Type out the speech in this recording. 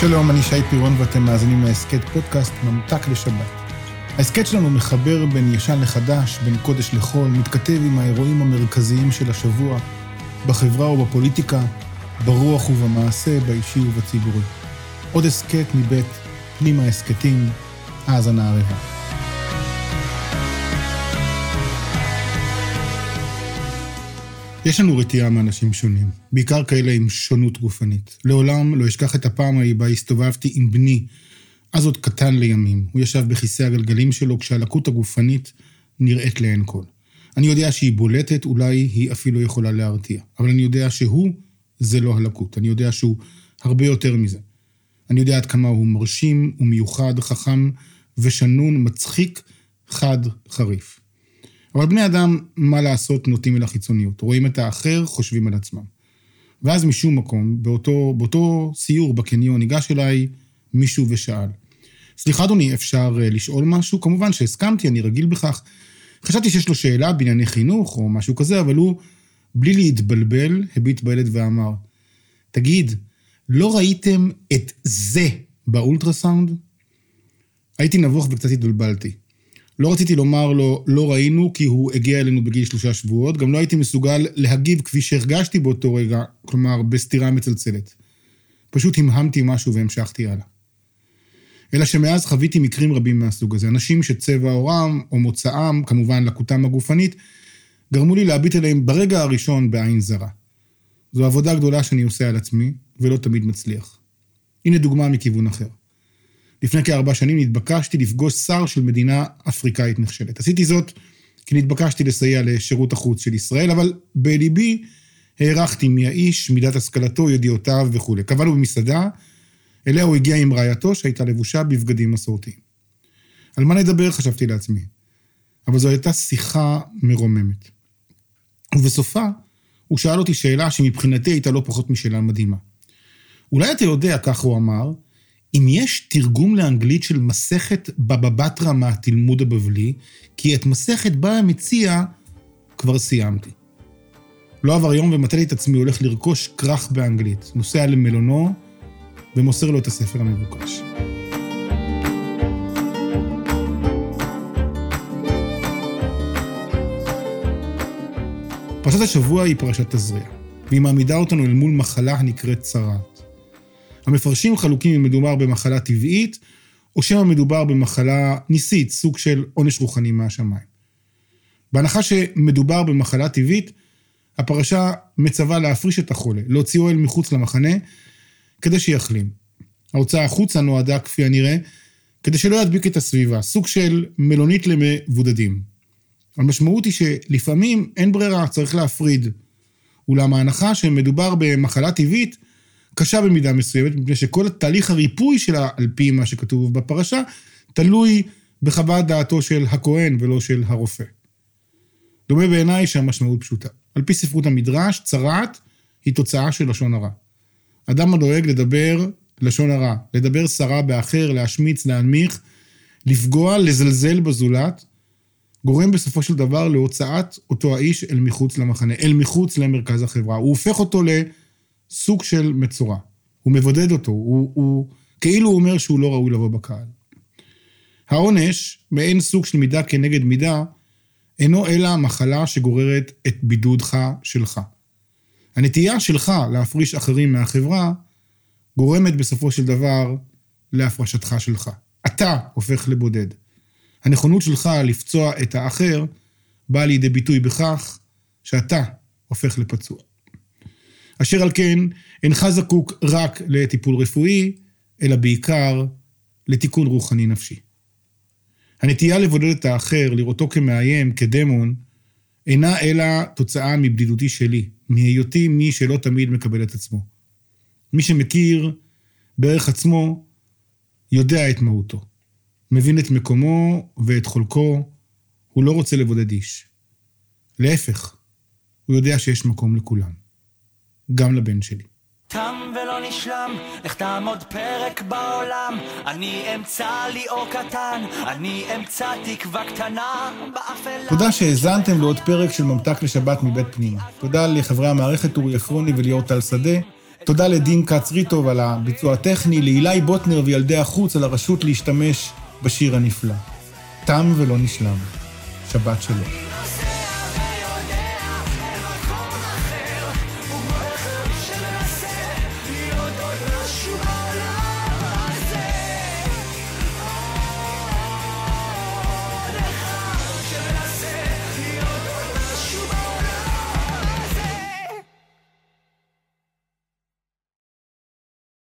שלום, אני שי פירון ואתם מאזינים להסכת פודקאסט ממתק לשבת. ההסכת שלנו מחבר בין ישן לחדש, בין קודש לחול, מתכתב עם האירועים המרכזיים של השבוע, בחברה ובפוליטיקה, ברוח ובמעשה, באישי ובציבורי. עוד הסכת מבית פנימה הסכתים, האזנה ערבה. יש לנו רתיעה מאנשים שונים, בעיקר כאלה עם שונות גופנית. לעולם לא אשכח את הפעם ההיא בה הסתובבתי עם בני, אז עוד קטן לימים. הוא ישב בכיסא הגלגלים שלו כשהלקות הגופנית נראית לעין כל. אני יודע שהיא בולטת, אולי היא אפילו יכולה להרתיע. אבל אני יודע שהוא, זה לא הלקות. אני יודע שהוא הרבה יותר מזה. אני יודע עד כמה הוא מרשים ומיוחד, חכם ושנון, מצחיק, חד, חריף. אבל בני אדם, מה לעשות, נוטים אל החיצוניות. רואים את האחר, חושבים על עצמם. ואז משום מקום, באותו, באותו סיור בקניון, ניגש אליי מישהו ושאל, סליחה אדוני, אפשר אה, לשאול משהו? כמובן שהסכמתי, אני רגיל בכך. חשבתי שיש לו שאלה בענייני חינוך או משהו כזה, אבל הוא, בלי להתבלבל, הביט בילד ואמר, תגיד, לא ראיתם את זה באולטרסאונד? הייתי נבוך וקצת התבלבלתי. לא רציתי לומר לו, לא ראינו, כי הוא הגיע אלינו בגיל שלושה שבועות, גם לא הייתי מסוגל להגיב כפי שהרגשתי באותו רגע, כלומר, בסתירה מצלצלת. פשוט המהמתי משהו והמשכתי הלאה. אלא שמאז חוויתי מקרים רבים מהסוג הזה. אנשים שצבע עורם או מוצאם, כמובן לקותם הגופנית, גרמו לי להביט אליהם ברגע הראשון בעין זרה. זו עבודה גדולה שאני עושה על עצמי, ולא תמיד מצליח. הנה דוגמה מכיוון אחר. לפני כארבע שנים נתבקשתי לפגוש שר של מדינה אפריקאית נחשלת. עשיתי זאת כי נתבקשתי לסייע לשירות החוץ של ישראל, אבל בליבי הערכתי מי האיש, מידת השכלתו, ידיעותיו וכולי. קבענו במסעדה, אליה הוא הגיע עם רעייתו שהייתה לבושה בבגדים מסורתיים. על מה נדבר? חשבתי לעצמי. אבל זו הייתה שיחה מרוממת. ובסופה, הוא שאל אותי שאלה שמבחינתי הייתה לא פחות משאלה מדהימה. אולי אתה יודע, כך הוא אמר, אם יש תרגום לאנגלית של מסכת בבא בתרא מהתלמוד הבבלי, כי את מסכת בא המציע כבר סיימתי. לא עבר יום ומצאתי את עצמי הולך לרכוש כרך באנגלית, נוסע למלונו ומוסר לו את הספר המבוקש. פרשת השבוע היא פרשת תזריע, והיא מעמידה אותנו אל מול מחלה הנקראת צרעת. המפרשים חלוקים אם מדובר במחלה טבעית, או שמא מדובר במחלה ניסית, סוג של עונש רוחני מהשמיים. בהנחה שמדובר במחלה טבעית, הפרשה מצווה להפריש את החולה, להוציאו אל מחוץ למחנה, כדי שיחלים. ההוצאה החוצה נועדה, כפי הנראה, כדי שלא ידביק את הסביבה, סוג של מלונית למבודדים. המשמעות היא שלפעמים אין ברירה, צריך להפריד. אולם ההנחה שמדובר במחלה טבעית קשה במידה מסוימת, מפני שכל תהליך הריפוי שלה, על פי מה שכתוב בפרשה, תלוי בחוות דעתו של הכהן ולא של הרופא. דומה בעיניי שהמשמעות פשוטה. על פי ספרות המדרש, צרעת היא תוצאה של לשון הרע. אדם הדואג לדבר לשון הרע, לדבר סרה באחר, להשמיץ, להנמיך, לפגוע, לזלזל בזולת, גורם בסופו של דבר להוצאת אותו האיש אל מחוץ למחנה, אל מחוץ למרכז החברה. הוא הופך אותו לסוג של מצורע. הוא מבודד אותו, הוא, הוא כאילו הוא אומר שהוא לא ראוי לבוא בקהל. העונש, מעין סוג של מידה כנגד מידה, אינו אלא המחלה שגוררת את בידודך שלך. הנטייה שלך להפריש אחרים מהחברה גורמת בסופו של דבר להפרשתך שלך. אתה הופך לבודד. הנכונות שלך לפצוע את האחר באה לידי ביטוי בכך שאתה הופך לפצוע. אשר על כן, אינך זקוק רק לטיפול רפואי, אלא בעיקר לתיקון רוחני נפשי. הנטייה לבודד את האחר, לראותו כמאיים, כדמון, אינה אלא תוצאה מבדידותי שלי, מהיותי מי שלא תמיד מקבל את עצמו. מי שמכיר בערך עצמו, יודע את מהותו. מבין את מקומו ואת חולקו, הוא לא רוצה לבודד איש. להפך, הוא יודע שיש מקום לכולם. גם לבן שלי. תם ולא נשלם, לך תעמוד פרק בעולם. אני אמצא לי אור קטן, אני אמצא תקווה קטנה באפלה. תודה שהאזנתם לעוד פרק של ממתק לשבת מבית פנימה. תודה לחברי המערכת אורי עפרוני וליאור טל שדה. תודה לדין כץ ריטוב על הביצוע הטכני, לאילי בוטנר וילדי החוץ על הרשות להשתמש בשיר הנפלא. תם ולא נשלם. שבת שלום.